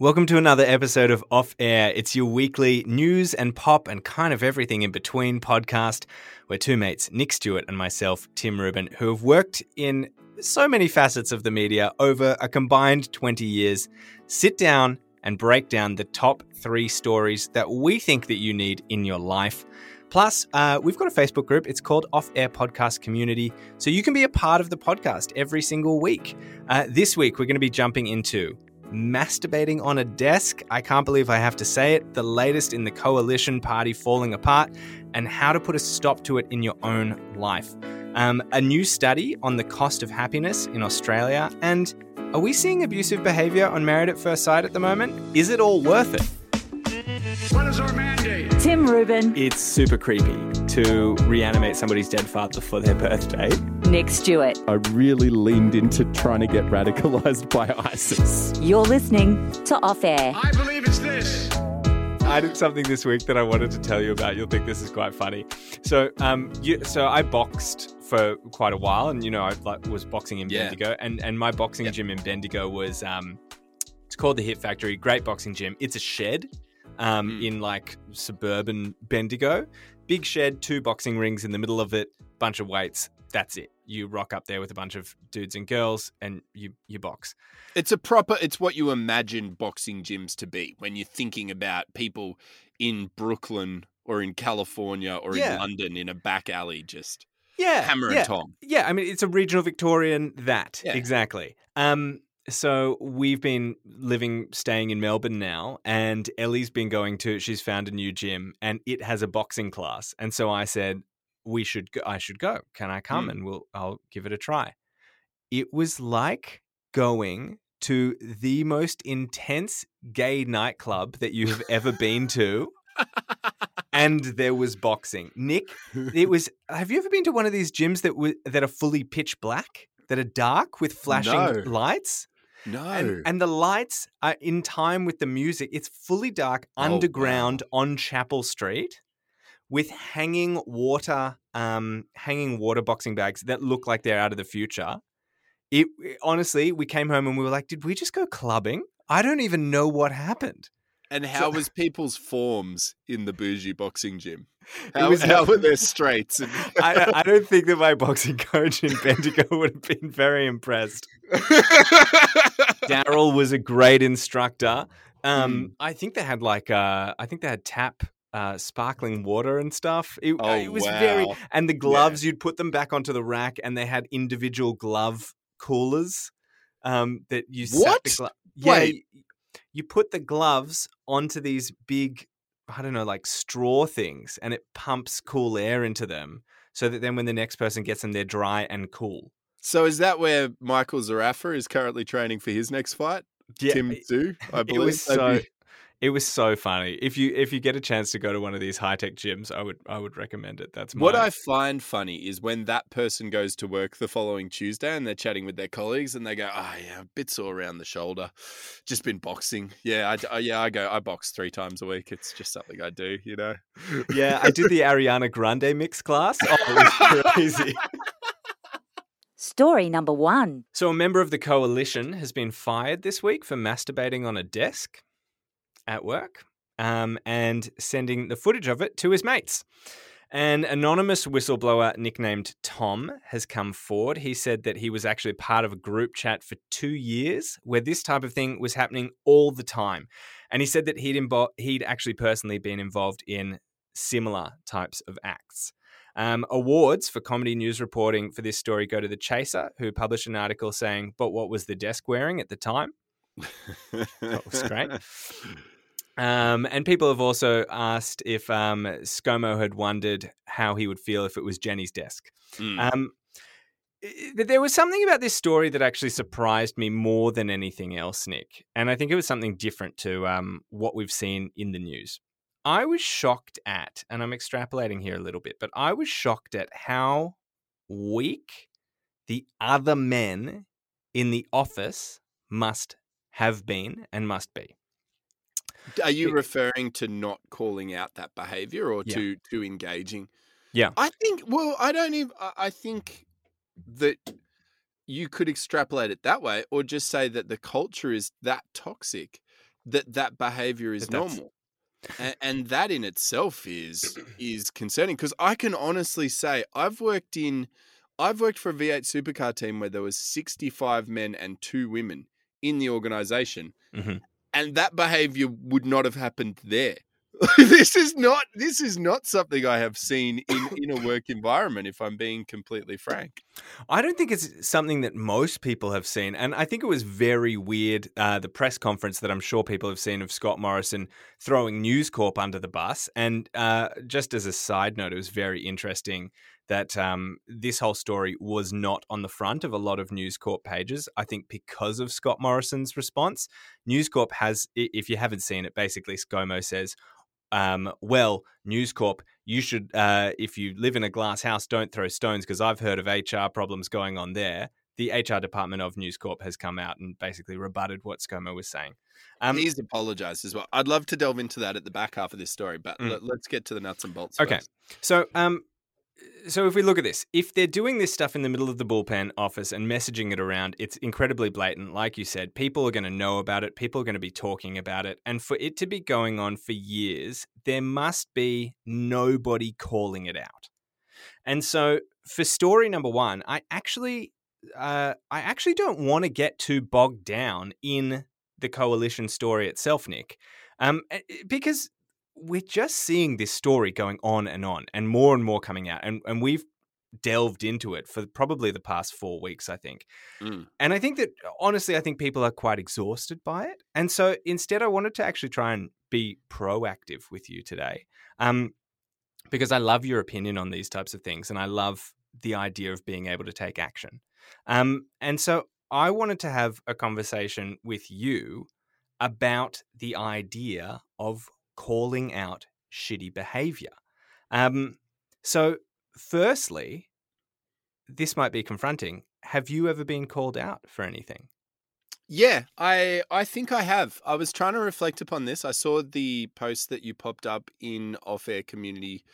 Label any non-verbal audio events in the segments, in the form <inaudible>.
Welcome to another episode of Off Air. It's your weekly news and pop and kind of everything in between podcast. We're two mates, Nick Stewart and myself, Tim Rubin, who have worked in so many facets of the media over a combined 20 years, sit down and break down the top three stories that we think that you need in your life. Plus, uh, we've got a Facebook group. It's called Off Air Podcast Community. So you can be a part of the podcast every single week. Uh, this week, we're going to be jumping into masturbating on a desk. I can't believe I have to say it. The latest in the coalition party falling apart, and how to put a stop to it in your own life. Um, a new study on the cost of happiness in Australia, and are we seeing abusive behaviour on Married at First Sight at the moment? Is it all worth it? What is our mandate? Tim Rubin, It's super creepy to reanimate somebody's dead father for their birthday. Nick Stewart. I really leaned into trying to get radicalized by ISIS. You're listening to Off Air. I believe it's this. I did something this week that I wanted to tell you about. You'll think this is quite funny. So, um, you, so I boxed for quite a while, and you know, I like was boxing in Yeah. Bendigo, and and my boxing Yep. gym in Bendigo was um, it's called the Hit Factory. Great boxing gym. It's a shed, um, Mm. in like suburban Bendigo. Big shed, two boxing rings in the middle of it, bunch of weights. That's it. You rock up there with a bunch of dudes and girls, and you you box. It's a proper. It's what you imagine boxing gyms to be when you're thinking about people in Brooklyn or in California or Yeah. in London in a back alley, just Yeah, hammer yeah. and Tom. Yeah, I mean it's a regional Victorian that Yeah. exactly. Um, so we've been living, staying in Melbourne now, and Ellie's been going to. She's found a new gym, and it has a boxing class. And so I said, we should. Go, I should go. Can I come? Mm. And we'll. I'll give it a try. It was like going to the most intense gay nightclub that you have ever been to. <laughs> And there was boxing. Nick, it was. Have you ever been to one of these gyms that w- that are fully pitch black, that are dark with flashing No. lights, No, and, and the lights are in time with the music. It's fully dark, Oh, underground on Chapel Street, with hanging water, um, hanging water boxing bags that look like they're out of the future. It honestly, we came home and we were like, "Did we just go clubbing?" I don't even know what happened. And <laughs> how was people's forms in the bougie boxing gym? How, was how were their straights? And... <laughs> I, I don't think that my boxing coach in Bendigo would have been very impressed. Daryl was a great instructor. Um, I think they had like uh, I think they had tap uh, sparkling water and stuff. It, Oh, it was very wow. and the gloves you'd put them back onto the rack, and they had individual glove coolers um, that you What? glo- yeah, Wait. You put the gloves onto these big I don't know like straw things, and it pumps cool air into them, so that then when the next person gets them, they're dry and cool. so is that where Michael Zerafa is currently training for his next fight? Yeah, Tim Tszyu, I <laughs> it believe. was so it was so funny. If you if you get a chance to go to one of these high tech gyms, I would I would recommend it. That's What I find funny is when that person goes to work the following Tuesday and they're chatting with their colleagues and they go, "Oh yeah, a bit sore around the shoulder, just been boxing. Yeah, I, yeah, I go, I box three times a week. It's just something I do, you know." yeah, I did the Ariana Grande mix class. Oh, it was crazy. <laughs> Story number one. So, a member of the coalition has been fired this week for masturbating on a desk at work um, and sending the footage of it to his mates. An anonymous whistleblower nicknamed Tom has come forward. He said that he was actually part of a group chat for two years where this type of thing was happening all the time. And he said that he'd, imbo- he'd actually personally been involved in similar types of acts. Um, awards for comedy news reporting for this story go to The Chaser, who published an article saying, But what was the desk wearing at the time? <laughs> That was great. Um, and people have also asked if um, ScoMo had wondered how he would feel if it was Jenny's desk. Mm. Um, there was something about this story that actually surprised me more than anything else, Nick. And I think it was something different to um, what we've seen in the news. I was shocked at, and I'm extrapolating here a little bit, but I was shocked at how weak the other men in the office must have been and must be. Are you referring to not calling out that behavior or Yeah. to to engaging? Yeah. I think. Well, I don't even. I think that you could extrapolate it that way, or just say that the culture is that toxic that that behavior is That normal. And, and that in itself is <clears throat> is concerning because I can honestly say I've worked in I've worked for a V8 supercar team where there was 65 men and two women in the organization Mhm. And that behavior would not have happened there. <laughs> this is not this is not something I have seen in <laughs> in a work environment if I'm being completely frank. I don't think it's something that most people have seen. And I think it was very weird, uh, the press conference that I'm sure people have seen of Scott Morrison throwing News Corp under the bus. And uh, just as a side note, it was very interesting that um, this whole story was not on the front of a lot of News Corp pages. I think because of Scott Morrison's response. News Corp has, if you haven't seen it, basically ScoMo says, um, well, News Corp, you should, uh, if you live in a glass house, don't throw stones because I've heard of HR problems going on there. The HR department of News Corp has come out and basically rebutted what ScoMo was saying. Um, He's apologized as well. I'd love to delve into that at the back half of this story, but Mm. let, us get to the nuts and bolts. Okay. first. So, um, so if we look at this, if they're doing this stuff in the middle of the bullpen office and messaging it around, it's incredibly blatant. Like you said, people are going to know about it. People are going to be talking about it, and for it to be going on for years, there must be nobody calling it out. And so, for story number one, I actually, uh, I actually don't want to get too bogged down in the coalition story itself, Nick, um, eh, because we're just seeing this story going on and on and more and more coming out and, and we've delved into it for probably the past four weeks i think. Mm. and i think that honestly i think people are quite exhausted by it. And so instead i wanted to actually try and be proactive with you today um, because i love your opinion on these types of things and i love the idea of being able to take action. Um, and so i wanted to have a conversation with you about the idea of calling out shitty behavior. Um, so, firstly, this might be confronting. Have you ever been called out for anything? Yeah, I I think I have. I was trying to reflect upon this. I saw the post that you popped up in off air community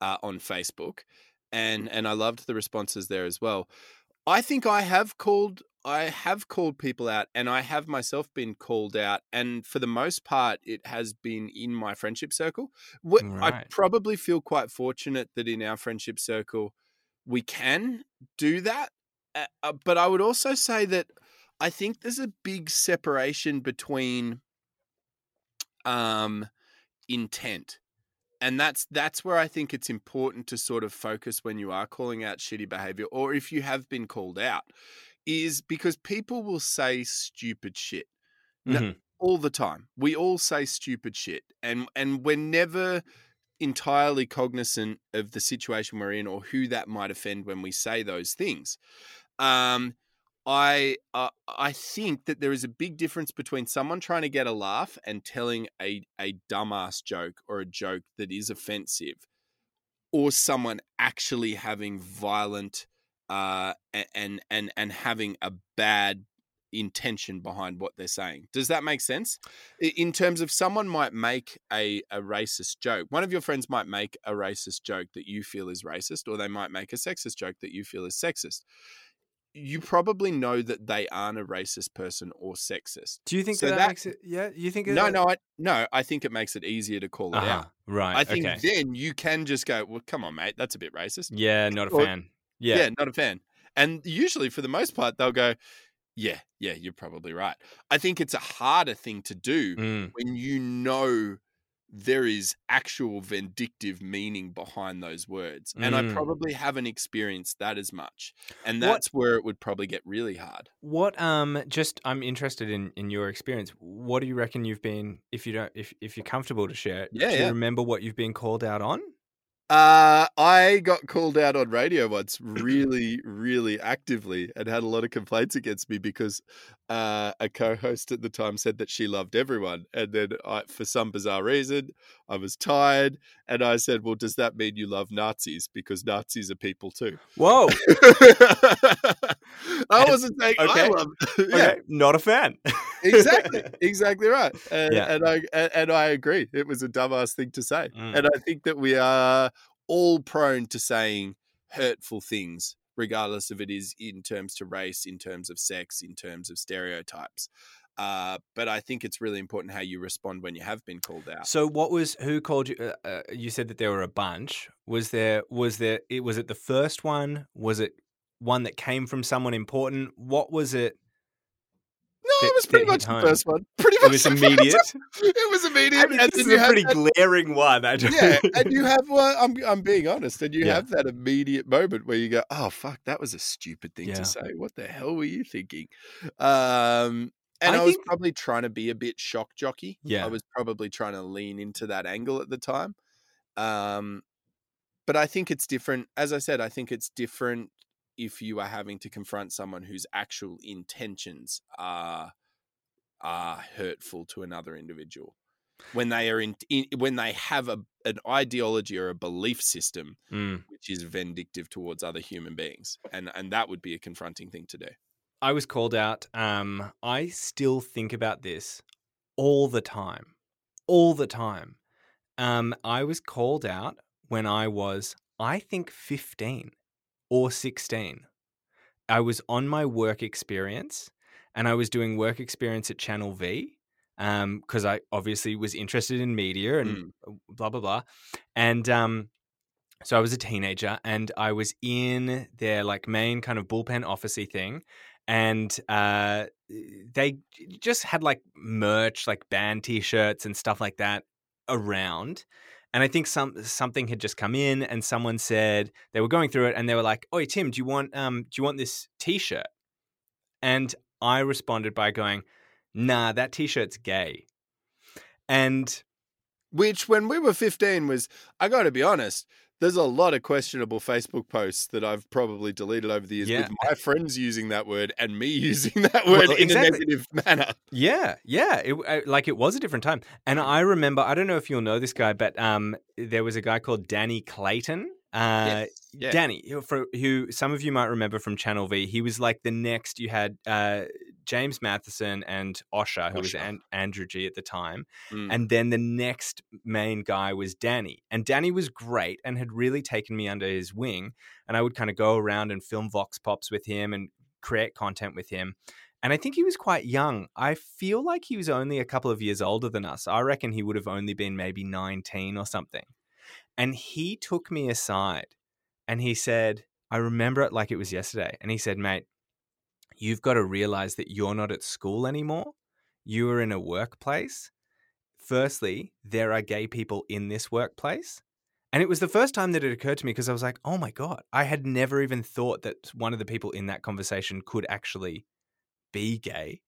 uh, on Facebook, and and I loved the responses there as well. I think I have called I have called people out, and I have myself been called out, and for the most part, it has been in my friendship circle. What I probably feel quite fortunate that in our friendship circle we can do that, uh, uh, but I would also say that. I think there's a big separation between um intent. And that's that's where I think it's important to sort of focus when you are calling out shitty behavior or if you have been called out is because people will say stupid shit Mhm. all the time. We all say stupid shit and and we're never entirely cognizant of the situation we're in or who that might offend when we say those things. Um I uh, I think that there is a big difference between someone trying to get a laugh and telling a a dumbass joke or a joke that is offensive, or someone actually having violent uh, and and and having a bad intention behind what they're saying. Does that make sense? In terms of someone might make a, a racist joke. One of your friends might make a racist joke that you feel is racist, or they might make a sexist joke that you feel is sexist. You probably know that they aren't a racist person or sexist. Do you think So that, that- makes it? Yeah, you think? No, it, no, I no. I think it makes it easier to call it Uh-huh. out. Right. I think okay. then you can just go, "Well, come on, mate, that's a bit racist." Yeah, not a Or- fan. Yeah. yeah, not a fan. And usually, for the most part, they'll go, "Yeah, yeah, you're probably right." I think it's a harder thing to do Mm, when you know there is actual vindictive meaning behind those words. And I Mm. probably haven't experienced that as much. And What- that's where it would probably get really hard. What um just I'm interested in in your experience. What do you reckon you've been if you don't if if you're comfortable to share it? Yeah, do you yeah. remember what you've been called out on? Uh, I got called out on radio once really, really actively and had a lot of complaints against me because uh, a co host at the time said that she loved everyone. And then I, for some bizarre reason, I was tired. And I said, Well, does that mean you love Nazis? Because Nazis are people too. Whoa. <laughs> I wasn't saying okay. I love. <laughs> yeah, Okay, not a fan. exactly, <laughs> exactly right. And, Yeah. and I and, and I agree. It was a dumbass thing to say, Mm. and I think that we are all prone to saying hurtful things, regardless of it is in terms to race, in terms of sex, in terms of stereotypes. Uh, but I think it's really important how you respond when you have been called out. So what was who called you? Uh, uh, you said that there were a bunch. Was there was there it was it the first one? Was it one that came from someone important? What was it? No, it was pretty <laughs> much the first one. Pretty much It was immediate. It was immediate. I mean, and this is a pretty that- glaring one. I don't- yeah, and you <laughs> have well, I'm I'm being honest, and you Yeah. have that immediate moment where you go, "Oh fuck, that was a stupid thing Yeah. to say. What the hell were you thinking?" Um, and I I, was think- probably trying to be a bit shock jockey. Yeah. I was probably trying to lean into that angle at the time. Um, but I think it's different. As I said, I think it's different if you are having to confront someone whose actual intentions are are hurtful to another individual when they are in, in when they have a an ideology or a belief system Mm. which is vindictive towards other human beings and and that would be a confronting thing to do I was called out. Um, I still think about this all the time, all the time. Um, I was called out when I was, I think, fifteen or sixteen. I was on my work experience, and I was doing work experience at Channel V because I obviously was interested in media and blah blah blah, and um, so I was a teenager and I was in their like main kind of bullpen officey thing, and uh, they just had like merch, like band T-shirts and stuff like that around. And I think some something had just come in, and someone said they were going through it, and they were like, "Oh, Tim, do you want um, do you want this T-shirt?" And I responded by going, "Nah, that T-shirt's gay." And which when we were 15 was i got to be honest there's a lot of questionable facebook posts that i've probably deleted over the years Yeah. with my friends using that word and me <laughs> using that word Well, in exactly. a negative manner Yeah, yeah. It, uh, like it was a different time. And I remember, I don't know if you'll know this guy, but um, there was a guy called Danny Clayton. Uh, Yes, yeah. Danny, who- for, who some of you might remember from Channel V. He was like the next. You had uh, James Mathison and Osher, who was An- Andrew G at the time, Mm. and then the next main guy was Danny. And Danny was great and had really taken me under his wing. And I would kind of go around and film vox pops with him and create content with him. And I think he was quite young. I feel like he was only a couple of years older than us. I reckon he would have only been maybe 19 or something. And he took me aside and he said, I remember it like it was yesterday. And he said, mate, you've got to realize that you're not at school anymore. You are in a workplace. Firstly, there are gay people in this workplace. And it was the first time that it occurred to me because I was like, oh my God, I had never even thought that one of the people in that conversation could actually be gay.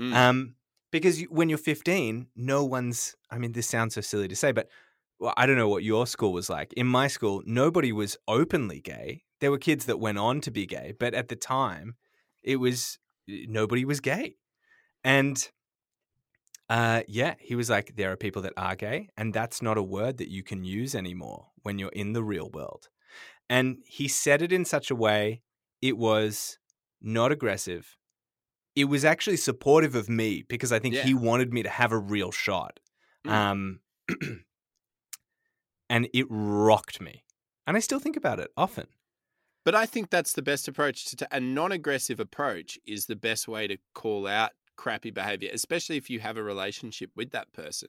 Mm. Um, because when you're 15, no one's, I mean, this sounds so silly to say, but well, I don't know what your school was like. In my school, nobody was openly gay. There were kids that went on to be gay, but at the time, it was nobody was gay. And uh, yeah, he was like, there are people that are gay, and that's not a word that you can use anymore when you're in the real world. And he said it in such a way, it was not aggressive. It was actually supportive of me because I think he wanted me to have a real shot. Mm. Um, <clears throat> and it rocked me. And I still think about it often. But I think that's the best approach to a non-aggressive approach is the best way to call out crappy behavior, especially if you have a relationship with that person.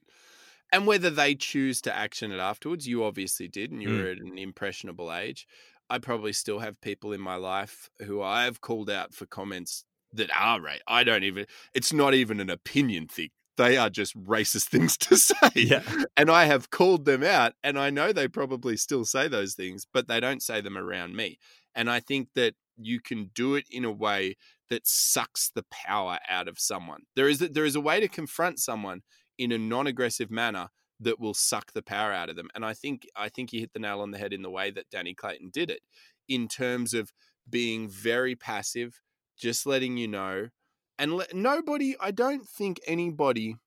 And whether they choose to action it afterwards, you obviously did, and you Mm. were at an impressionable age. I probably still have people in my life who I have called out for comments that are right. I don't even. It's not even an opinion thing. They are just racist <laughs> things to say. Yeah. And I have called them out, and I know they probably still say those things, but they don't say them around me. And I think that you can do it in a way that sucks the power out of someone. There is a, there is a way to confront someone in a non-aggressive manner that will suck the power out of them. And I think I think you hit the nail on the head in the way that Danny Clayton did it, in terms of being very passive, just letting you know, and let, nobody. I don't think anybody,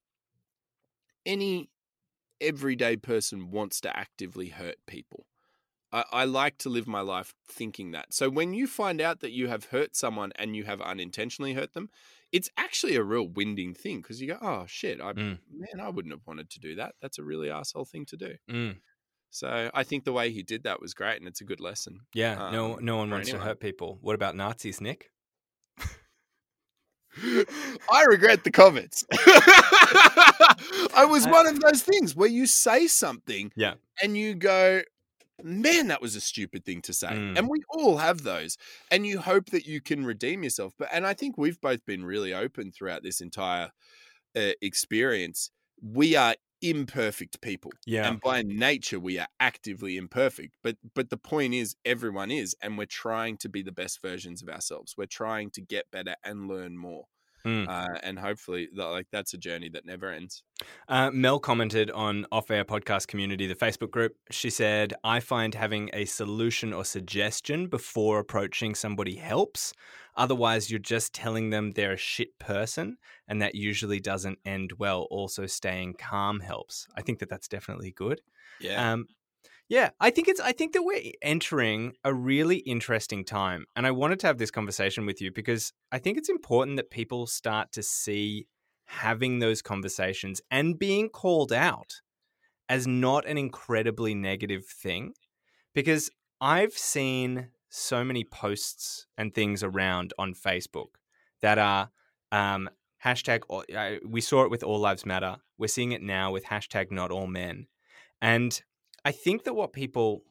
any everyday person wants to actively hurt people. I, I like to live my life thinking that. So when you find out that you have hurt someone and you have unintentionally hurt them, it's actually a real winding thing because you go, "Oh shit, I Mm. man, I wouldn't have wanted to do that. That's a really asshole thing to do." Mm. So I think the way he did that was great, and it's a good lesson. Yeah. no, Um, no one for wants to hurt people. What about Nazis, Nick? <laughs> I regret the comments. <laughs> I was I- one of those things where you say something Yeah. and you go, man, that was a stupid thing to say. Mm. And we all have those. And you hope that you can redeem yourself. But and I think we've both been really open throughout this entire uh, experience. We are imperfect people. Yeah. And by nature we are actively imperfect. But but the point is everyone is and we're trying to be the best versions of ourselves. We're trying to get better and learn more. Mm. Uh, and hopefully like that's a journey that never ends. Uh, Mel commented on Off Air Podcast Community, the Facebook group. She said, I find having a solution or suggestion before approaching somebody helps. Otherwise, you're just telling them they're a shit person, and that usually doesn't end well. Also, staying calm helps. I think that that's definitely good. Yeah. Um, yeah, I think it's. I think that we're entering a really interesting time, and I wanted to have this conversation with you because I think it's important that people start to see having those conversations and being called out as not an incredibly negative thing, because I've seen so many posts and things around on Facebook that are um, hashtag. We saw it with All Lives Matter. We're seeing it now with hashtag Not All Men, and I think that what people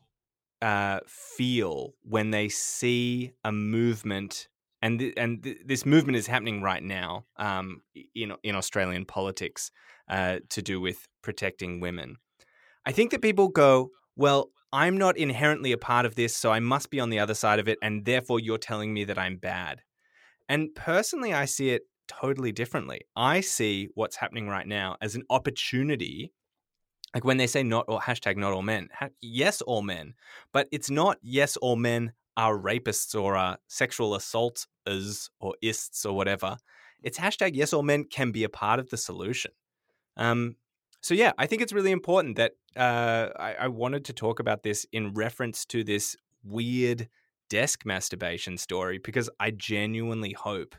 uh, feel when they see a movement, and th- and th- this movement is happening right now um, in in Australian politics uh, to do with protecting women. I think that people go, well, I'm not inherently a part of this, so I must be on the other side of it, and therefore you're telling me that I'm bad. And personally, I see it totally differently. I see what's happening right now as an opportunity like when they say not or hashtag not all men ha- yes all men but it's not yes all men are rapists or are sexual assaulters or ists or whatever. It's hashtag yes all men can be a part of the solution. Um so yeah i think it's really important that uh I, I wanted to talk about this in reference to this weird desk masturbation story because i genuinely hope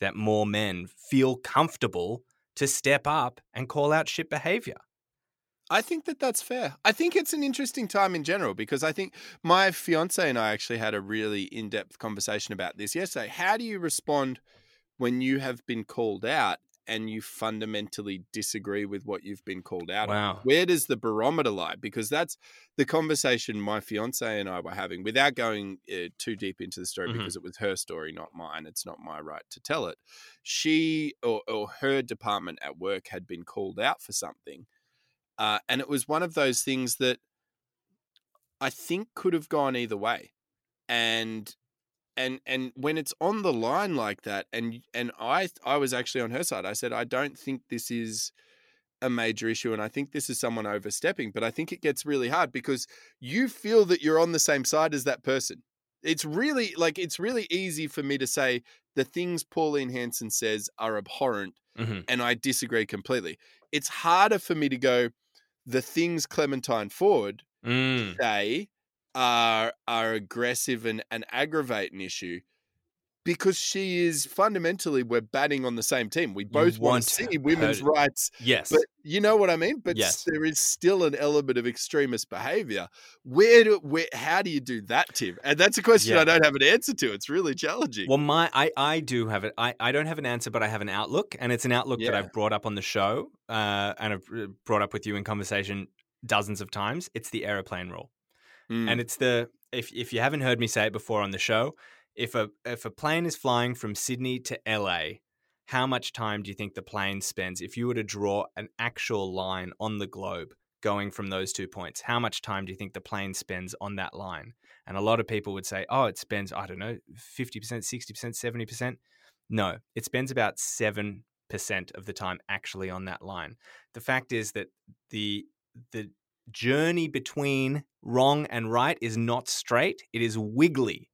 that more men feel comfortable to step up and call out shit behavior I think that that's fair. I think it's an interesting time in general because I think my fiance and I actually had a really in depth conversation about this yesterday. How do you respond when you have been called out and you fundamentally disagree with what you've been called out on? Wow. Where does the barometer lie? Because that's the conversation my fiance and I were having without going uh, too deep into the story Mhm. because it was her story, not mine. It's not my right to tell it. She or, or her department at work had been called out for something. Uh, and it was one of those things that I think could have gone either way. And and and when it's on the line like that and and I I was actually on her side. I said I don't think this is a major issue and I think this is someone overstepping, but I think it gets really hard because you feel that you're on the same side as that person. It's really like it's really easy for me to say the things Pauline Hanson says are abhorrent mm-hmm. and I disagree completely. It's harder for me to go, the things Clementine Ford mm. say are are aggressive and, and aggravate an issue because she is fundamentally we're batting on the same team. We both want want to see women's her- rights, yes but you know what I mean? But Yes. there is still an element of extremist behavior. Where do where how do you do that, Tim? And that's a question Yeah. I don't have an answer to. It's really challenging. Well, my I, I do have it. I, I don't have an answer, but I have an outlook, and it's an outlook that I've brought up on the show, uh, and I've uh, brought up with you in conversation dozens of times. It's the aeroplane rule, Mm. and it's the if if you haven't heard me say it before on the show, if a if a plane is flying from Sydney to LA, how much time do you think the plane spends if you were to draw an actual line on the globe going from those two points? How much time do you think the plane spends on that line? And a lot of people would say, oh, it spends, I don't know, 50%, 60%, 70%. No, it spends about 7% of the time actually on that line. The fact is that the the journey between wrong and right is not straight, it is wiggly.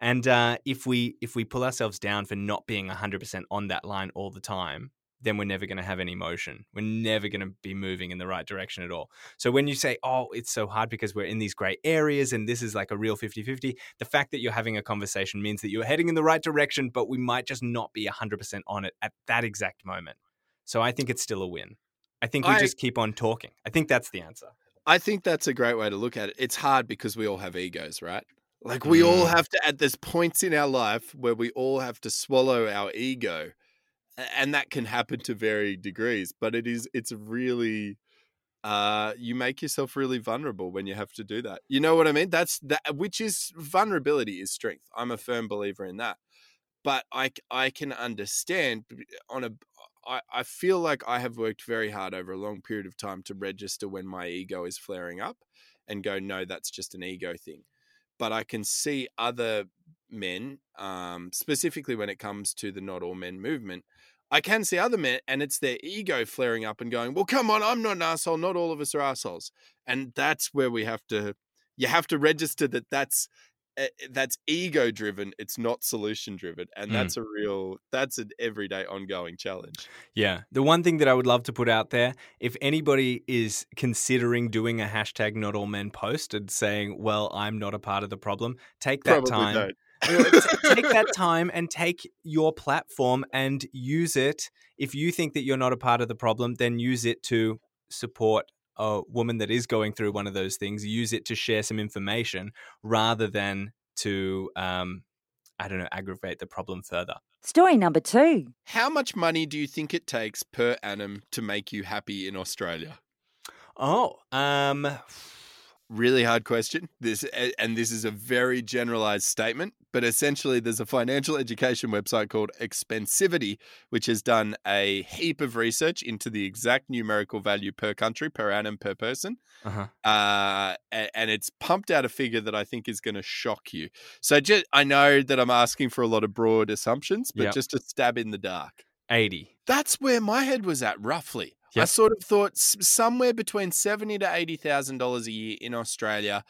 And uh, if we if we pull ourselves down for not being 100% on that line all the time, then we're never going to have any motion. We're never going to be moving in the right direction at all. So when you say, oh, it's so hard because we're in these gray areas and this is like a real 50 50, the fact that you're having a conversation means that you're heading in the right direction, but we might just not be 100% on it at that exact moment. So I think it's still a win. I think we I- just keep on talking. I think that's the answer. I think that's a great way to look at it. It's hard because we all have egos, right? Like we all Mm. have to at there's points in our life where we all have to swallow our ego. And that can happen to varying degrees, but it is it's really uh you make yourself really vulnerable when you have to do that. You know what I mean? That's that which is vulnerability is strength. I'm a firm believer in that. But I I can understand on a I, I feel like I have worked very hard over a long period of time to register when my ego is flaring up and go, no, that's just an ego thing. But I can see other men, um, specifically when it comes to the not all men movement, I can see other men and it's their ego flaring up and going, well, come on, I'm not an asshole. Not all of us are assholes. And that's where we have to, you have to register that that's, that's ego driven. It's not solution driven. And Mm. that's a real, that's an everyday ongoing challenge. Yeah. The one thing that I would love to put out there if anybody is considering doing a hashtag not all men post and saying, well, I'm not a part of the problem, take that Probably time. don't. <laughs> You know, t- take that <laughs> time and take your platform and use it. If you think that you're not a part of the problem, then use it to support a woman that is going through one of those things. Use it to share some information rather than to, um, I don't know, aggravate the problem further. Story number two. How much money do you think it takes per annum to make you happy in Australia? Oh, um, Really hard question. This and this is a very generalized statement, but essentially there's a financial education website called Expensivity which has done a heap of research into the exact numerical value per country per annum per person. uh-huh. Uh, and it's pumped out a figure that I think is going to shock you. So just I know that I'm asking for a lot of broad assumptions, but Yep. just a stab in the dark. 80. That's where my head was at roughly. I sort of thought somewhere between seventy to eighty thousand dollars a year in Australia,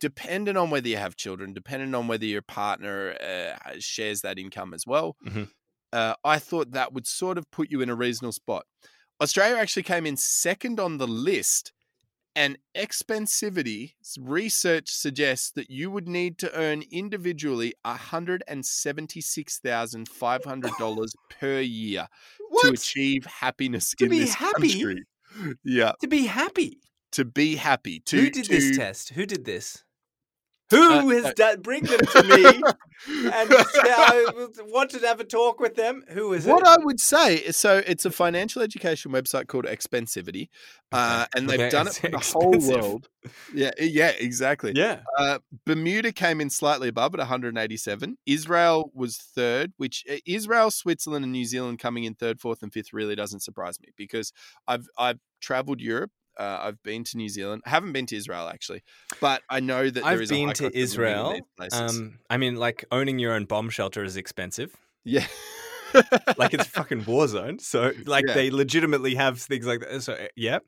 depending on whether you have children, depending on whether your partner uh, shares that income as well. Mhm. Uh, I thought that would sort of put you in a reasonable spot. Australia actually came in second on the list, and expensivity research suggests that you would need to earn individually hundred and seventy-six thousand five hundred dollars per year to achieve happiness To in be this happy? country. Yeah, To be happy. to be happy. To, Who did this test? Who did this? Who Uh, has uh, done? Bring them to me, <laughs> and I want to have a talk with them. Who is what it? What I would say is so it's a financial education website called Expensivity, uh, and they've done it for the whole world. Yeah, yeah, exactly. yeah, Uh, Bermuda came in slightly above at 187. Israel was third, which uh, Israel, Switzerland, and New Zealand coming in third, fourth, and fifth really doesn't surprise me because I've I've traveled Europe. Uh, I've been to New Zealand. I haven't been to Israel actually, but I know that there I've is been to cost of living in Israel. Um, I mean, like owning your own bomb shelter is expensive. yeah, <laughs> Like it's a fucking <laughs> war zone. So, like, Yeah. they legitimately have things like that. So, uh, yeah.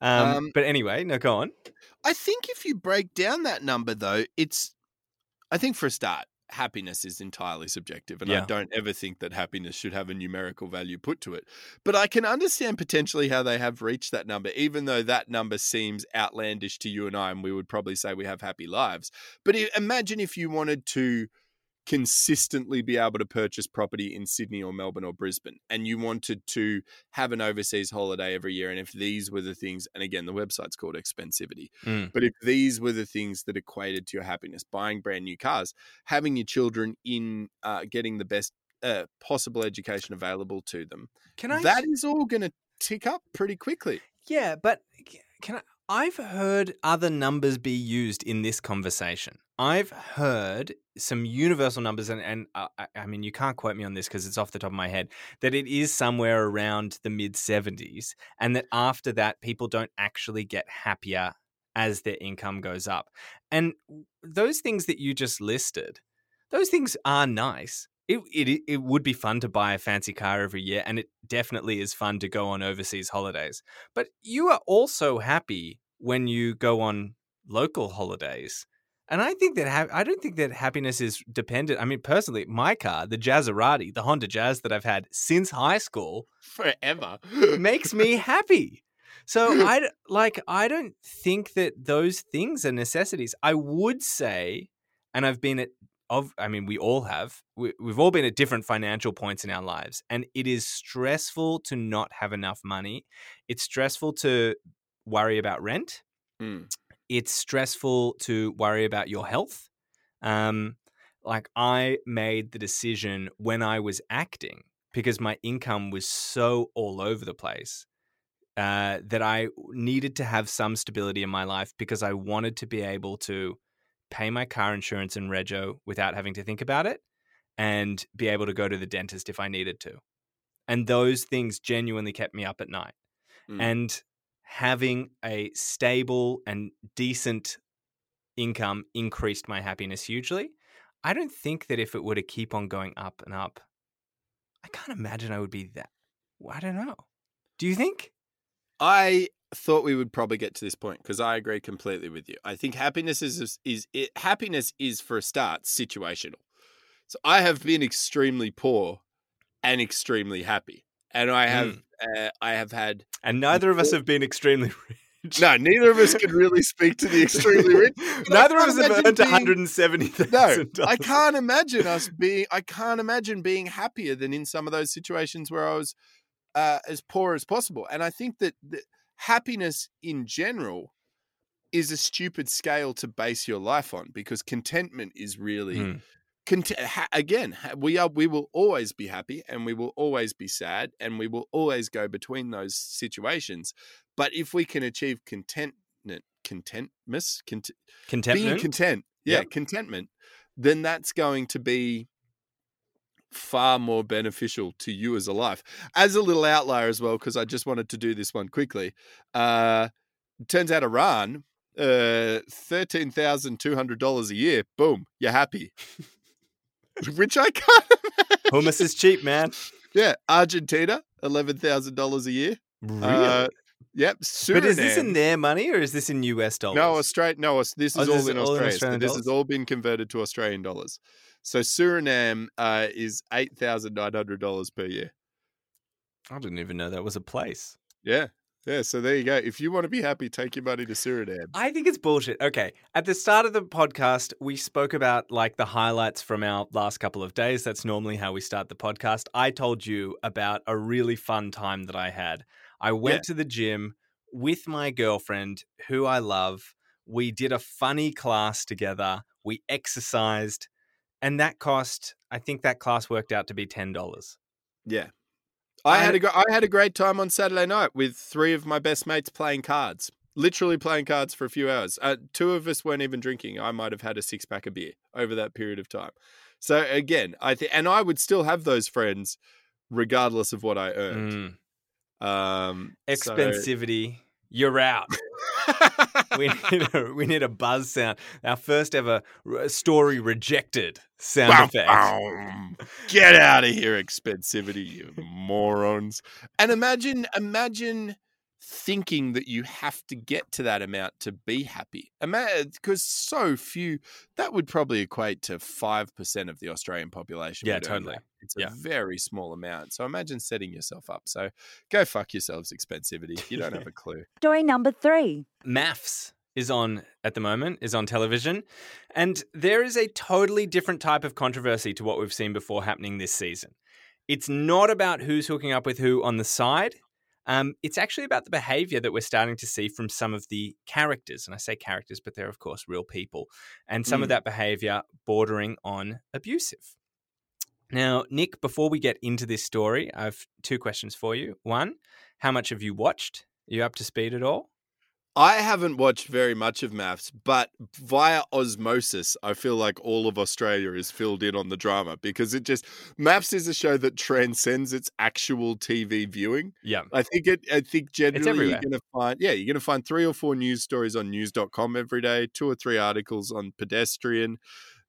Um, Um, but anyway, no, go on. I think if you break down that number, though, it's, I think for a start, happiness is entirely subjective. And I don't ever think that happiness should have a numerical value put to it. But I can understand potentially how they have reached that number, even though that number seems outlandish to you and I, and we would probably say we have happy lives. But imagine if you wanted to consistently be able to purchase property in Sydney or Melbourne or Brisbane and you wanted to have an overseas holiday every year and if these were the things and again the website's called expensivity Mm. but if these were the things that equated to your happiness buying brand new cars having your children in uh, getting the best uh, possible education available to them Can I? that is all going to tick up pretty quickly Yeah, but can I? I've heard other numbers be used in this conversation. I've heard some universal numbers, and, and uh, I, mean, you can't quote me on this because it's off the top of my head, that it is somewhere around the mid 70s, and that after that, people don't actually get happier as their income goes up. And those things that you just listed, those things are nice. It, it, it would be fun to buy a fancy car every year, and it definitely is fun to go on overseas holidays. But you are also happy when you go on local holidays. And I think that ha- I don't think that happiness is dependent. I mean, personally, my car, the Jazzerati, the Honda Jazz that I've had since high school, forever makes me <laughs> happy. So I like I don't think that those things are necessities. I would say, and I've been at of I mean we all have. We, we've all been at different financial points in our lives, and it is stressful to not have enough money. It's stressful to worry about rent. Mm. It's stressful to worry about your health. Um, like I made the decision when I was acting because my income was so all over the place uh, that I needed to have some stability in my life because I wanted to be able to pay my car insurance and rego without having to think about it and be able to go to the dentist if I needed to. And those things genuinely kept me up at night. Mm. And having a stable and decent income increased my happiness hugely. I don't think that if it were to keep on going up and up, I can't imagine I would be that. I don't know. Do you think? I thought we would probably get to this point because I agree completely with you. I think happiness is is, is it, happiness is for a start situational. So I have been extremely poor and extremely happy, and I have uh, I have had And neither of us have been extremely <laughs> rich. no. Neither of us can really speak to the extremely rich. <laughs> neither of us have earned being- one hundred and seventy No. I can't imagine us <laughs> being. I can't imagine being happier than in some of those situations where I was uh, as poor as possible. And I think that the, happiness in general is a stupid scale to base your life on because contentment is really. Mm. Cont- ha- again, we are. We will always be happy, and we will always be sad, and we will always go between those situations. But if we can achieve contentment, contentness, cont- being content yeah Yep. contentment then that's going to be far more beneficial to you as a life as a little outlier as well because i just wanted to do this one quickly uh turns out iran uh $13200 a year boom you're happy <laughs> which i can't. <laughs> Hummus is cheap, man. yeah argentina $11000 a year Really? Uh, yep Suriname. but is this in their money or is this in US dollars? No, Australia. No, this Oh, is this all in all in Australia. Australian this has all been converted to Australian dollars. So Suriname uh, is eight thousand nine hundred dollars per year. I didn't even know that was a place. Yeah, yeah. So there you go. If you want to be happy, take your money to Suriname. I think it's bullshit. Okay. At the start of the podcast, we spoke about like the highlights from our last couple of days. That's normally how we start the podcast. I told you about a really fun time that I had. I went Yeah. to the gym with my girlfriend, who I love. We did a funny class together. We exercised, and that cost, I think that class worked out to be $10. Yeah. I I- had a I had a great time on Saturday night with three of my best mates playing cards. Literally playing cards for a few hours. Uh, two of us weren't even drinking. I might have had a six pack of beer over that period of time. So again, I think, and I would still have those friends regardless of what I earned. Mm. Um, so- Expensivity. You're out. <laughs> we need a, we need a buzz sound. Our first ever story rejected sound Bow, effect. bow. Get out of here, expensivity, you morons. And imagine, imagine thinking that you have to get to that amount to be happy. Because so few, that would probably equate to 5% of the Australian population. Yeah, totally. that. It's Yeah. a very small amount. So imagine setting yourself up. So go fuck yourselves, expensivity. You don't have a clue. Story number three. MAFS is on at the moment, is on television. And there is a totally different type of controversy to what we've seen before happening this season. It's not about who's hooking up with who on the side. Um, it's actually about the behavior that we're starting to see from some of the characters. And I say characters, but they're, of course, real people. And some of Mm. that behavior bordering on abusive. Now, Nick, before we get into this story, I have two questions for you. One, how much have you watched? Are you up to speed at all? I haven't watched very much of MAFS, but via osmosis, I feel like all of Australia is filled in on the drama because it just MAFS is a show that transcends its actual TV viewing. Yeah. I think it. I think generally you're to find. Yeah, you're going to find three or four news stories on news.com every day, two or three articles on pedestrian.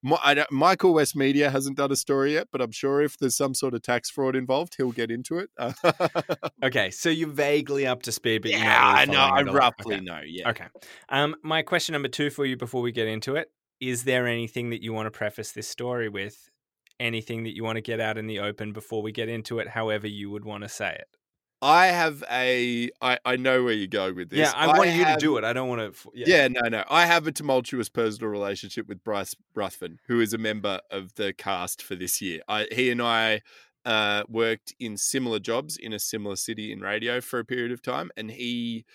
Michael West Media hasn't done a story yet, but I'm sure if there's some sort of tax fraud involved, he'll get into it. <laughs> Okay, so you're vaguely up to speed, but you're yeah, not I know. I roughly Okay. know. Yeah. Okay. Um, my question number two for you before we get into it is there anything that you want to preface this story with? Anything that you want to get out in the open before we get into it, however you would want to say it? I have a. I, I know where you go with this. yeah, I, want you have- to do it. I don't want to. Yeah. Yeah. no, no. I have a tumultuous personal relationship with Bryce Ruthven, who is a member of the cast for this year. I, he and I uh, worked in similar jobs in a similar city in radio for a period of time, and he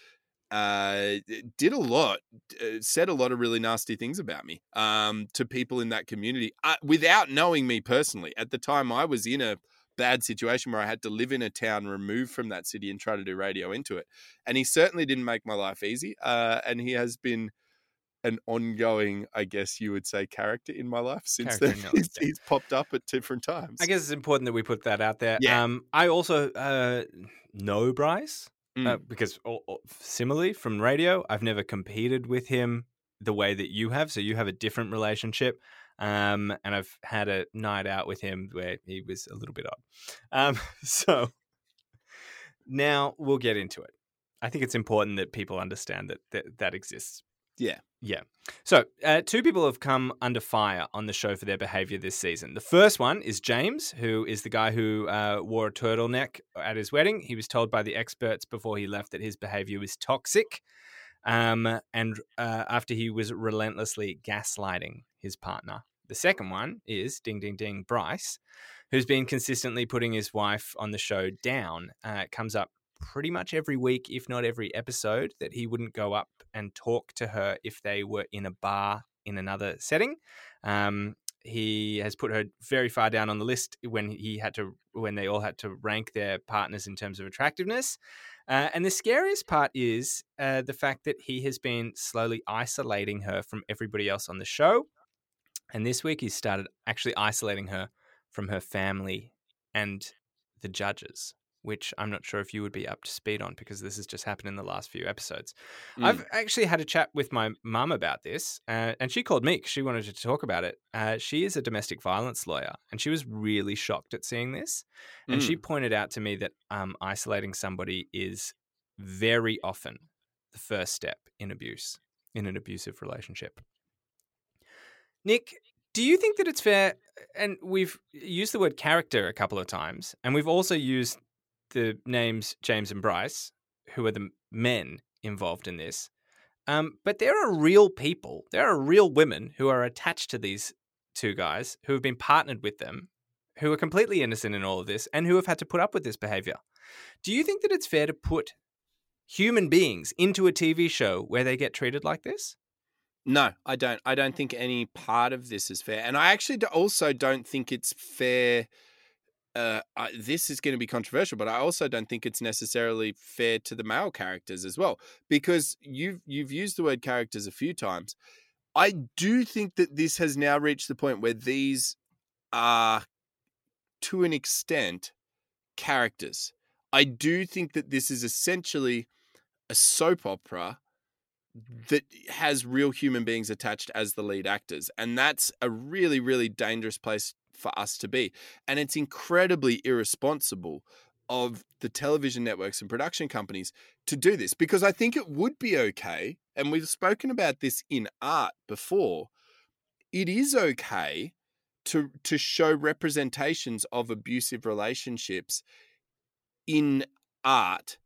uh, did a lot, uh, said a lot of really nasty things about me um, to people in that community uh, without knowing me personally. At the time, I was in a bad situation where I had to live in a town removed from that city and try to do radio into it. And he certainly didn't make my life easy. Uh, and he has been an ongoing, I guess you would say, character in my life since Character then. <laughs> He's, he's popped up at different times. I guess it's important that we put that out there. Yeah. Um, I also uh, know Bryce uh, Mm. because o- o- similarly from radio, I've never competed with him the way that you have. So you have a different relationship. Um, and I've had a night out with him where he was a little bit odd. Um, <laughs> so now we'll get into it. I think it's important that people understand that that, that exists. Yeah. Yeah. So, uh, two people have come under fire on the show for their behavior this season. The first one is James, who is the guy who uh, wore a turtleneck at his wedding. He was told by the experts before he left that his behavior was toxic. Um, and uh, after he was relentlessly gaslighting his partner. The second one is Ding Ding Ding Bryce, who's been consistently putting his wife on the show down. Uh, it comes up pretty much every week, if not every episode, that he wouldn't go up and talk to her if they were in a bar in another setting. Um, he has put her very far down on the list when he had to when they all had to rank their partners in terms of attractiveness. Uh, and the scariest part is uh, the fact that he has been slowly isolating her from everybody else on the show. And this week he started actually isolating her from her family and the judges, which I'm not sure if you would be up to speed on because this has just happened in the last few episodes. Mm. I've actually had a chat with my mum about this, uh, and she called me 'cause she wanted to talk about it. Uh, she is a domestic violence lawyer, and she was really shocked at seeing this. And she pointed out to me that um, isolating somebody is very often the first step in abuse, in an abusive relationship. Nick, do you think that it's fair? And we've used the word character a couple of times, and we've also used the names James and Bryce, who are the men involved in this. Um, but there are real people, there are real women who are attached to these two guys who have been partnered with them, who are completely innocent in all of this, and who have had to put up with this behavior. Do you think that it's fair to put human beings into a TV show where they get treated like this? No, I don't. I don't think any part of this is fair, and I actually also don't think it's fair. Uh, I, this is going to be controversial, but I also don't think it's necessarily fair to the male characters as well, because you've you've used the word characters a few times. I do think that this has now reached the point where these are, to an extent, characters. I do think that this is essentially a soap opera that has real human beings attached as the lead actors. And that's a really, really dangerous place for us to be. And it's incredibly irresponsible of the television networks and production companies to do this because I think it would be okay. And we've spoken about this in art before. It is okay to to show representations of abusive relationships in art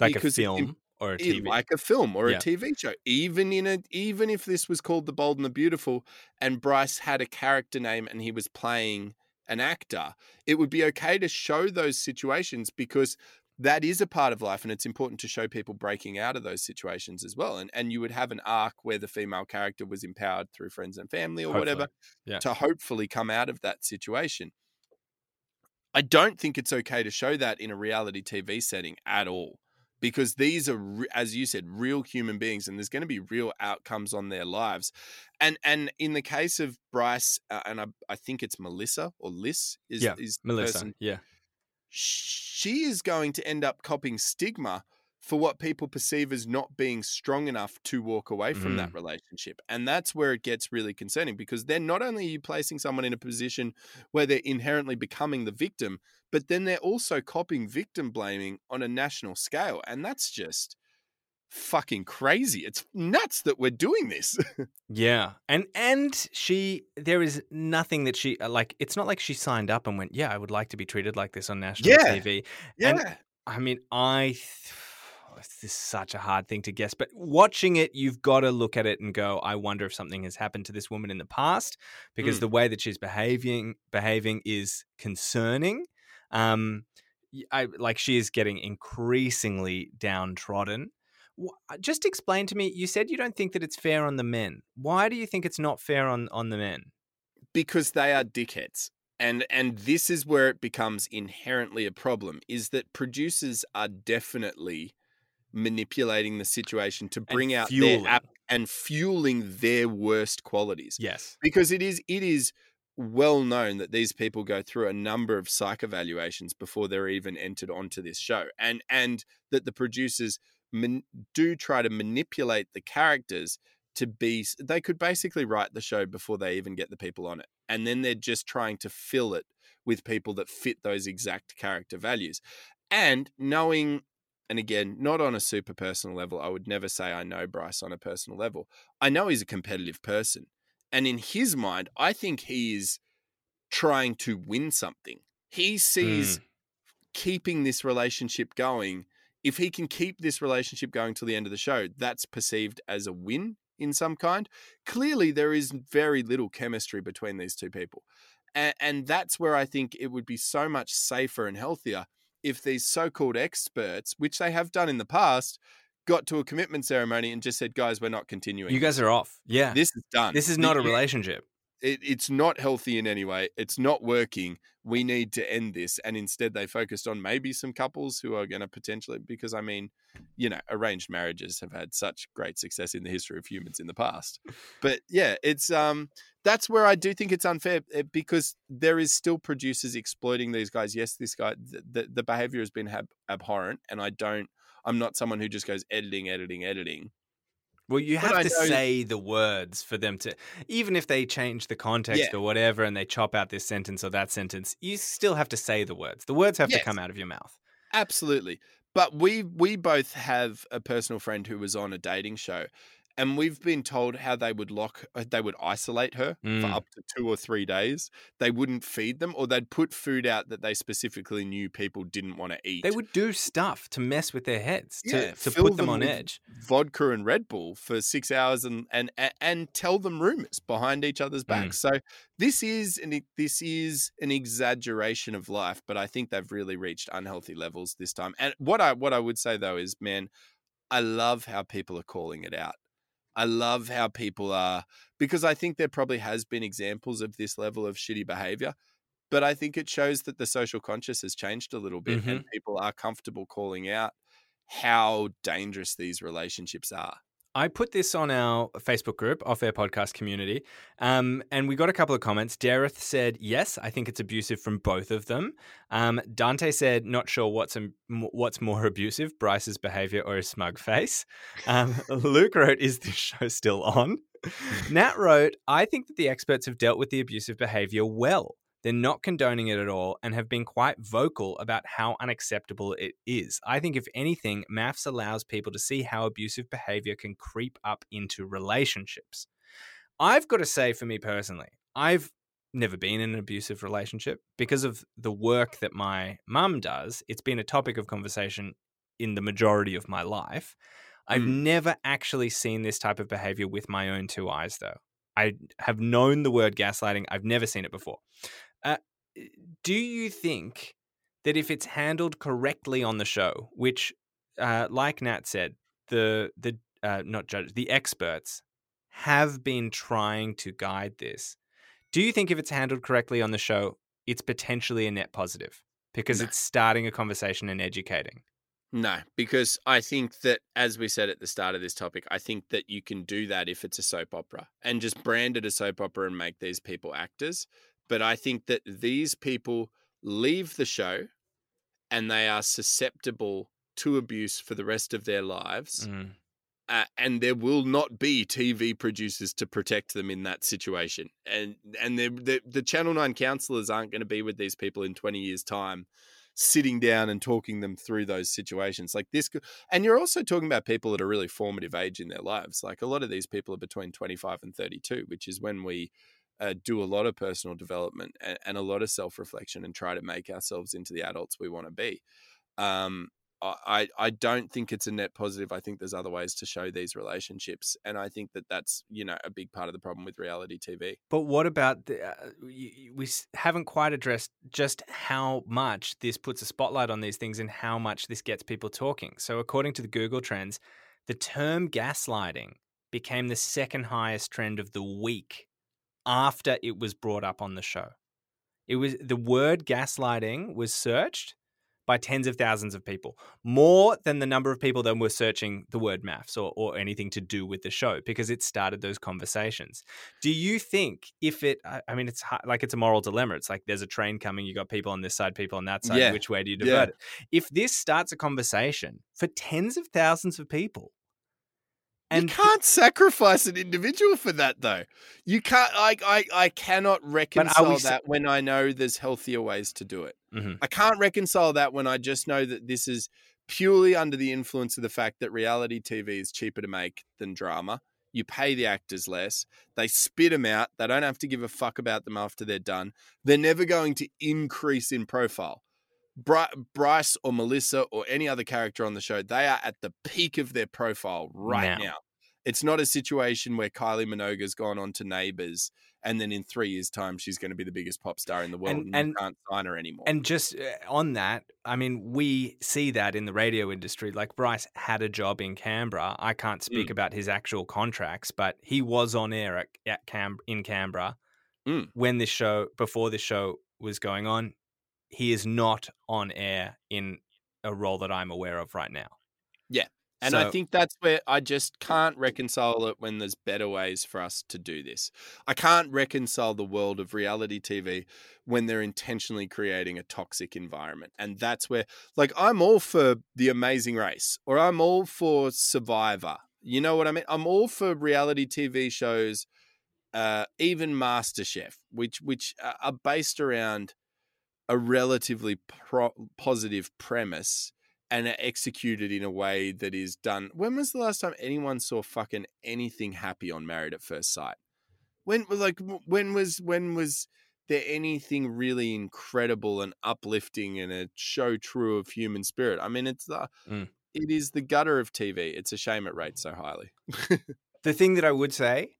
Like a film or a TV? like a film or Yeah. a TV show. Even in a even if this was called The Bold and the Beautiful and Bryce had a character name and he was playing an actor, it would be okay to show those situations because that is a part of life and it's important to show people breaking out of those situations as well. And and you would have an arc where the female character was empowered through friends and family or whatever yeah. to hopefully come out of that situation. I don't think it's okay to show that in a reality TV setting at all because these are as you said real human beings and there's going to be real outcomes on their lives and and in the case of bryce uh, and I, I think it's melissa or liz is, Yeah, is Melissa, person, yeah. she is going to end up copying stigma for what people perceive as not being strong enough to walk away from that relationship. And that's where it gets really concerning because then not only are you placing someone in a position where they're inherently becoming the victim, but then they're also copying victim blaming on a national scale. And that's just fucking crazy. It's nuts that we're doing this. <laughs> Yeah, and and she there is nothing that she uh, like. It's not like she signed up and went, "Yeah, I would like to be treated like this on national Yeah. TV." And I mean, I th- this is such a hard thing to guess, but watching it, you've got to look at it and go, "I wonder if something has happened to this woman in the past," because Mm. the way that she's behaving behaving is concerning. Um, I like she is getting increasingly downtrodden. Just explain to me. You said you don't think that it's fair on the men. Why do you think it's not fair on on the men? because they are dickheads. And and this is where it becomes inherently a problem is that producers are definitely manipulating the situation to bring out fueling. their app and fueling their worst qualities. Yes. Because it is it is well known that these people go through a number of psych evaluations before they're even entered onto this show. And and that the producers man, do try to manipulate the characters to be they could basically write the show before they even get the people on it and then they're just trying to fill it with people that fit those exact character values and knowing and again not on a super personal level i would never say i know bryce on a personal level i know he's a competitive person and in his mind i think he is trying to win something he sees mm. keeping this relationship going if he can keep this relationship going till the end of the show that's perceived as a win in some kind. Clearly, there is very little chemistry between these two people. And, and that's where I think it would be so much safer and healthier if these so called experts, which they have done in the past, got to a commitment ceremony and just said, guys, we're not continuing. You guys are off. Yeah. this is done. This is not a relationship. It, it's not healthy in any way. It's not working. We need to end this. And instead, they focused on maybe some couples who are going to potentially, because I mean, you know, arranged marriages have had such great success in the history of humans in the past. But yeah, it's um, that's where I do think it's unfair eh, because there is still producers exploiting these guys. Yes, this guy, the, the, behavior has been ab- abhorrent, and I don't. I'm not someone who just goes editing, editing, editing. Well, you have to say the words for them to, even if they change the context Yeah. or whatever and they chop out this sentence or that sentence, you still have to say the words. The words have Yes. to come out of your mouth. Absolutely. But we we both have a personal friend who was on a dating show and we've been told how they would lock uh, they would isolate her Mm. for up to 2 or 3 days. They wouldn't feed them or they'd put food out that they specifically knew people didn't want to eat. They would do stuff to mess with their heads, to, Yeah, to put them them on edge. vodka and Red Bull for 6 hours and and and, tell them rumors behind each other's Mm. backs. So this is an this is an exaggeration of life, but I think they've really reached unhealthy levels this time. And what I what I would say though is, man, I love how people are calling it out. I love how people are because I think there probably has been examples of this level of shitty behavior, but I think it shows that the social conscious has changed a little bit and mm-hmm. people are comfortable calling out how dangerous these relationships are. I put this on our Facebook group, Off Air Podcast Community, um, and we got a couple of comments. Dareth said, "Yes, I think it's abusive from both of them." Um, Dante said, "Not sure what's a, what's more abusive, Bryce's behavior or his smug face." Um, <laughs> Luke wrote, "Is this show still on?" <laughs> Nat wrote, "I think that the experts have dealt with the abusive behavior well." They're not condoning it at all and have been quite vocal about how unacceptable it is. I think, if anything, MAFS allows people to see how abusive behavior can creep up into relationships. I've got to say, for me personally, I've never been in an abusive relationship because of the work that my mum does. It's been a topic of conversation in the majority of my life. I've Mm. never actually seen this type of behavior with my own two eyes, though. I have known the word gaslighting, I've never seen it before. Uh, do you think that if it's handled correctly on the show, which, uh, like Nat said, the the uh, not judge the experts have been trying to guide this. Do you think if it's handled correctly on the show, it's potentially a net positive because No. it's starting a conversation and educating? No, because I think that, as we said at the start of this topic, I think that you can do that if it's a soap opera and just brand it a soap opera and make these people actors. But I think that these people leave the show and they are susceptible to abuse for the rest of their lives. Mm. uh, and there will not be TV producers to protect them in that situation. And and the the, Channel Nine counselors aren't going to be with these people in twenty years' time, sitting down and talking them through those situations like this. And you're also talking about people at a really formative age in their lives. Like a lot of these people are between twenty five and thirty two, which is when we. Uh, do a lot of personal development and, and a lot of self reflection and try to make ourselves into the adults we want to be. Um, I, I don't think it's a net positive. I think there's other ways to show these relationships, and I think that that's you know a big part of the problem with reality TV. But what about the? Uh, we haven't quite addressed just how much this puts a spotlight on these things and how much this gets people talking. So, according to the Google Trends, the term gaslighting became the second highest trend of the week after it was brought up on the show. It was the word gaslighting was searched by tens of thousands of people, more than the number of people that were searching the word MAFS or, or anything to do with the show because it started those conversations. Do you think if it, I mean, it's hi- like it's a moral dilemma. It's like there's a train coming, you got people on this side, people on that side. Yeah. Which way do you Yeah. divert it? If this starts a conversation for tens of thousands of people, you can't sacrifice an individual for that though. You can't I I, I cannot reconcile that when I know there's healthier ways to do it. Mhm. I can't reconcile that when I just know that this is purely under the influence of the fact that reality TV is cheaper to make than drama. You pay the actors less. They spit them out. They don't have to give a fuck about them after they're done. They're never going to increase in profile. Bryce or Melissa or any other character on the show, they are at the peak of their profile right Now. now. It's not a situation where Kylie Minogue's gone on to Neighbours and then in three years' time she's going to be the biggest pop star in the world And- and, and- you can't sign her anymore. And just uh, on that, I mean, we see that in the radio industry. Like Bryce had a job in Canberra. I can't speak Mm. about his actual contracts, but he was on air at, at Cam- in Canberra Mm. when this show, before this show was going on. He is not on air in a role that I'm aware of right now. Yeah. And I think that's where I just can't reconcile it when there's better ways for us to do this. I can't reconcile the world of reality TV when they're intentionally creating a toxic environment. And that's where, like, I'm all for The Amazing Race or I'm all for Survivor. You know what I mean? I'm all for reality TV shows, uh, even MasterChef, which which are- are based around a relatively pro- positive premise and are executed in a way that is done. When was the last time anyone saw fucking anything happy on Married at First Sight? When like when was when was there anything really incredible and uplifting and a show true of human spirit? I mean, it's the Mm. it is the gutter of TV. It's a shame it rates so highly. <laughs> The thing that I would say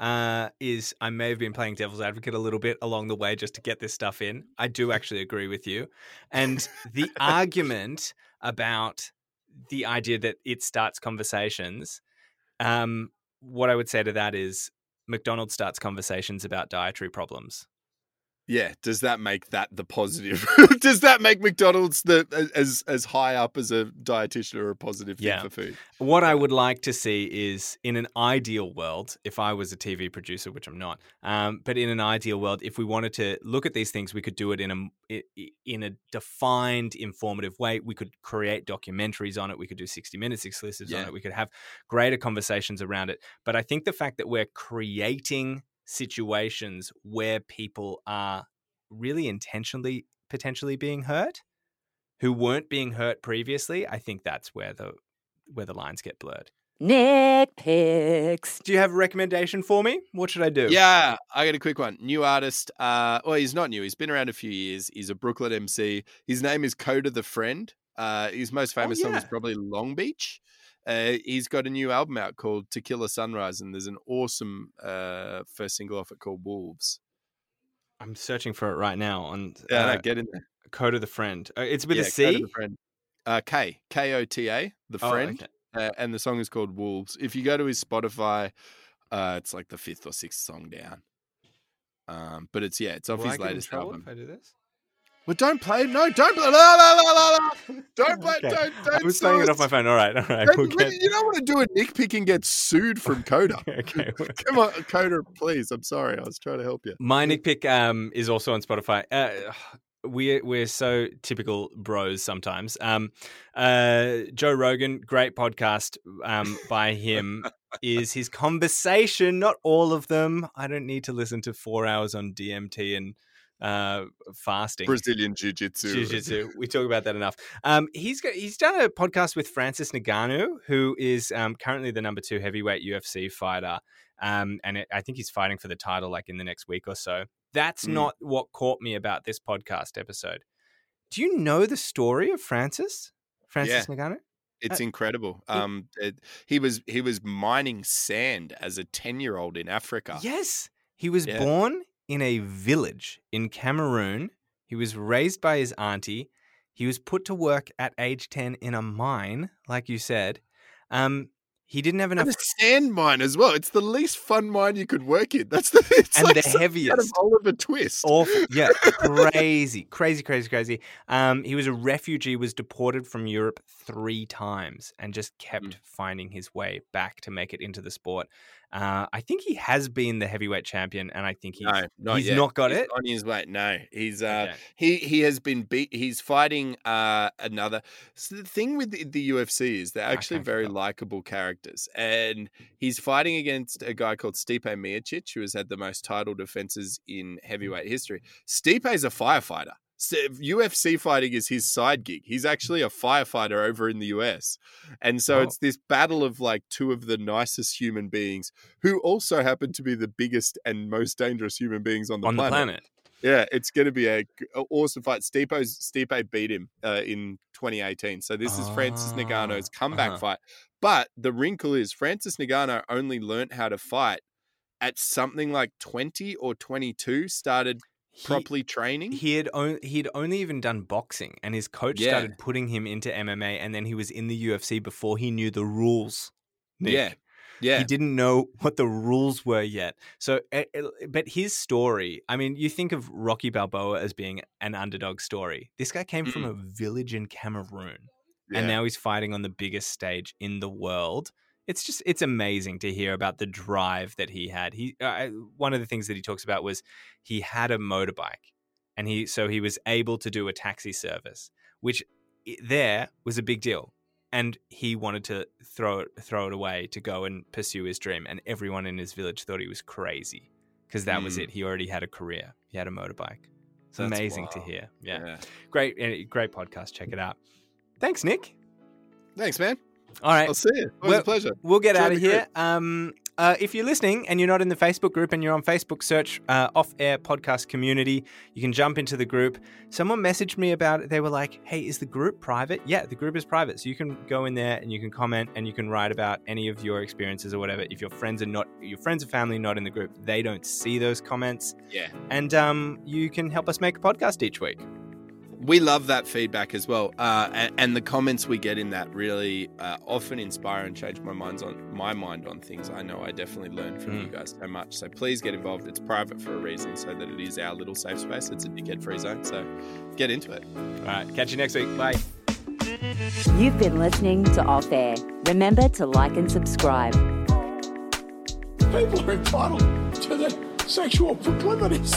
uh, is I may have been playing devil's advocate a little bit along the way just to get this stuff in. I do actually agree with you. And the <laughs> argument about the idea that it starts conversations, um, what I would say to that is McDonald's starts conversations about dietary problems. Yeah, does that make that the positive? <laughs> does that make McDonald's the as as high up as a dietitian or a positive thing Yeah. for food? What I would like to see is in an ideal world, if I was a TV producer, which I'm not, um, but in an ideal world, if we wanted to look at these things, we could do it in a i- i- in a defined, informative way. We could create documentaries on it. We could do 60 minutes exclusives on Yeah. it. We could have greater conversations around it. But I think the fact that we're creating situations where people are really intentionally potentially being hurt who weren't being hurt previously i think that's where the where the lines get blurred Nick picks. do you have a recommendation for me what should i do Yeah, I got a quick one. New artist. Uh, well, he's not new. He's been around a few years. He's a Brooklyn MC. His name is Kota the Friend. Uh, his most famous song is probably Long Beach. Uh, he's got a new album out called Tequila Sunrise, and there's an awesome uh, first single off it called Wolves. i'm searching for it right now on Yeah, uh, no, get in there. code of the friend uh, it's with yeah, a c. Uh, K K O T A, the Oh, friend, okay. uh, and the song is called Wolves. If you go to his Spotify, uh, it's like the fifth or sixth song down. Um, but it's yeah, it's off Will his latest album. if i do this Well, don't play. No, don't play. La, la, la, la, la. Don't play. Okay. Don't. Don't. i was sue playing it off my phone all right all right Don't- we'll get... You don't want to do a nick pick and get sued from <laughs> Kota. okay <laughs> Come on, Kota, please. I'm sorry. I was trying to help you. My Nick Pick um, is also on Spotify. Uh, <sighs> we're we're so typical bros sometimes. Um, uh, Joe Rogan, great podcast um, by him. is his conversation? Not all of them. I don't need to listen to four hours on DMT and uh, fasting. Brazilian Jiu Jitsu. Jiu-Jitsu. We talk about that enough. Um, he's got, he's done a podcast with Francis Ngannou, who is um, currently the number two heavyweight UFC fighter, um, and it, I think he's fighting for the title like in the next week or so. That's Mm. not what caught me about this podcast episode. Do you know the story of Francis? Francis Ngannou? It's Uh, incredible. Um, it, he was he was mining sand as a ten year old in Africa. Yes. He was Yeah. born in a village in Cameroon. He was raised by his auntie. He was put to work at age 10 in a mine, like you said. Um, he didn't have enough. And a sand mine as well. It's the least fun mine you could work in. That's the <laughs> it's And like the something out of heaviest. Oliver Twist. Awful. Yeah. <laughs> crazy. Crazy, crazy, crazy. Um, he was a refugee, was deported from Europe three times and just kept Mm. finding his way back to make it into the sport. Uh, I think he has been the heavyweight champion, and I think he's, no, not he's yet. not got He's it. on his way. No, he's uh, Okay. he he has been beat. He's fighting uh another. So the thing with the, the UFC is they're actually very likable characters, and he's fighting against a guy called Stipe Miocic, who has had the most title defenses in heavyweight history. Stipe is a firefighter. UFC fighting is his side gig. He's actually a firefighter over in the US. And so Oh. it's this battle of like two of the nicest human beings who also happen to be the biggest and most dangerous human beings on the on planet. the planet. Yeah, it's going to be a, awesome fight. Stipe's Stipe beat him uh, in 2018, so this is Francis Ngannou's Ah, comeback uh-huh. fight. But the wrinkle is Francis Ngannou only learnt how to fight at something like 20 or 22. Started He- properly training. He had on, he'd only even done boxing, and his coach Yeah. started putting him into MMA, and then he was in the UFC before he knew the rules. Nick. Yeah, yeah, He didn't know what the rules were yet. So, but his story, I mean, you think of Rocky Balboa as being an underdog story. This guy came from a village in Cameroon, yeah. and now he's fighting on the biggest stage in the world. It's just, it's amazing to hear about the drive that he had. He, uh, one of the things that he talks about was he had a motorbike, and he, so he was able to do a taxi service, which there was a big deal and he wanted to throw it throw it away to go and pursue his dream and everyone in his village thought he was crazy because that was Mm. it he already had a career he had a motorbike it's That's amazing to hear yeah. yeah. great eh, great podcast check it out thanks nick Thanks, man. All right I'll see you. Well, a pleasure. We'll get out of here. Um, uh, if you're listening and you're not in the Facebook group and you're on Facebook, search uh, Off Air Podcast Community. You can jump into the group. Someone messaged me about it. They were like, hey, is the group private? Yeah, the group is private. So you can go in there and you can comment and you can write about any of your experiences or whatever. If your friends are not, your friends or family not in the group, they don't see those comments. Yeah. And um, you can help us make a podcast each week. We love that feedback as well, uh, and, and the comments we get in that really uh, often inspire and change my minds on my mind on things. I know I definitely learned from you guys so much. So please get involved. It's private for a reason, so that it is our little safe space. It's a dickhead free zone. So get into it. All right. Catch you next week. Bye. You've been listening to Off Air. Remember to like and subscribe. People are entitled to their sexual proclivities.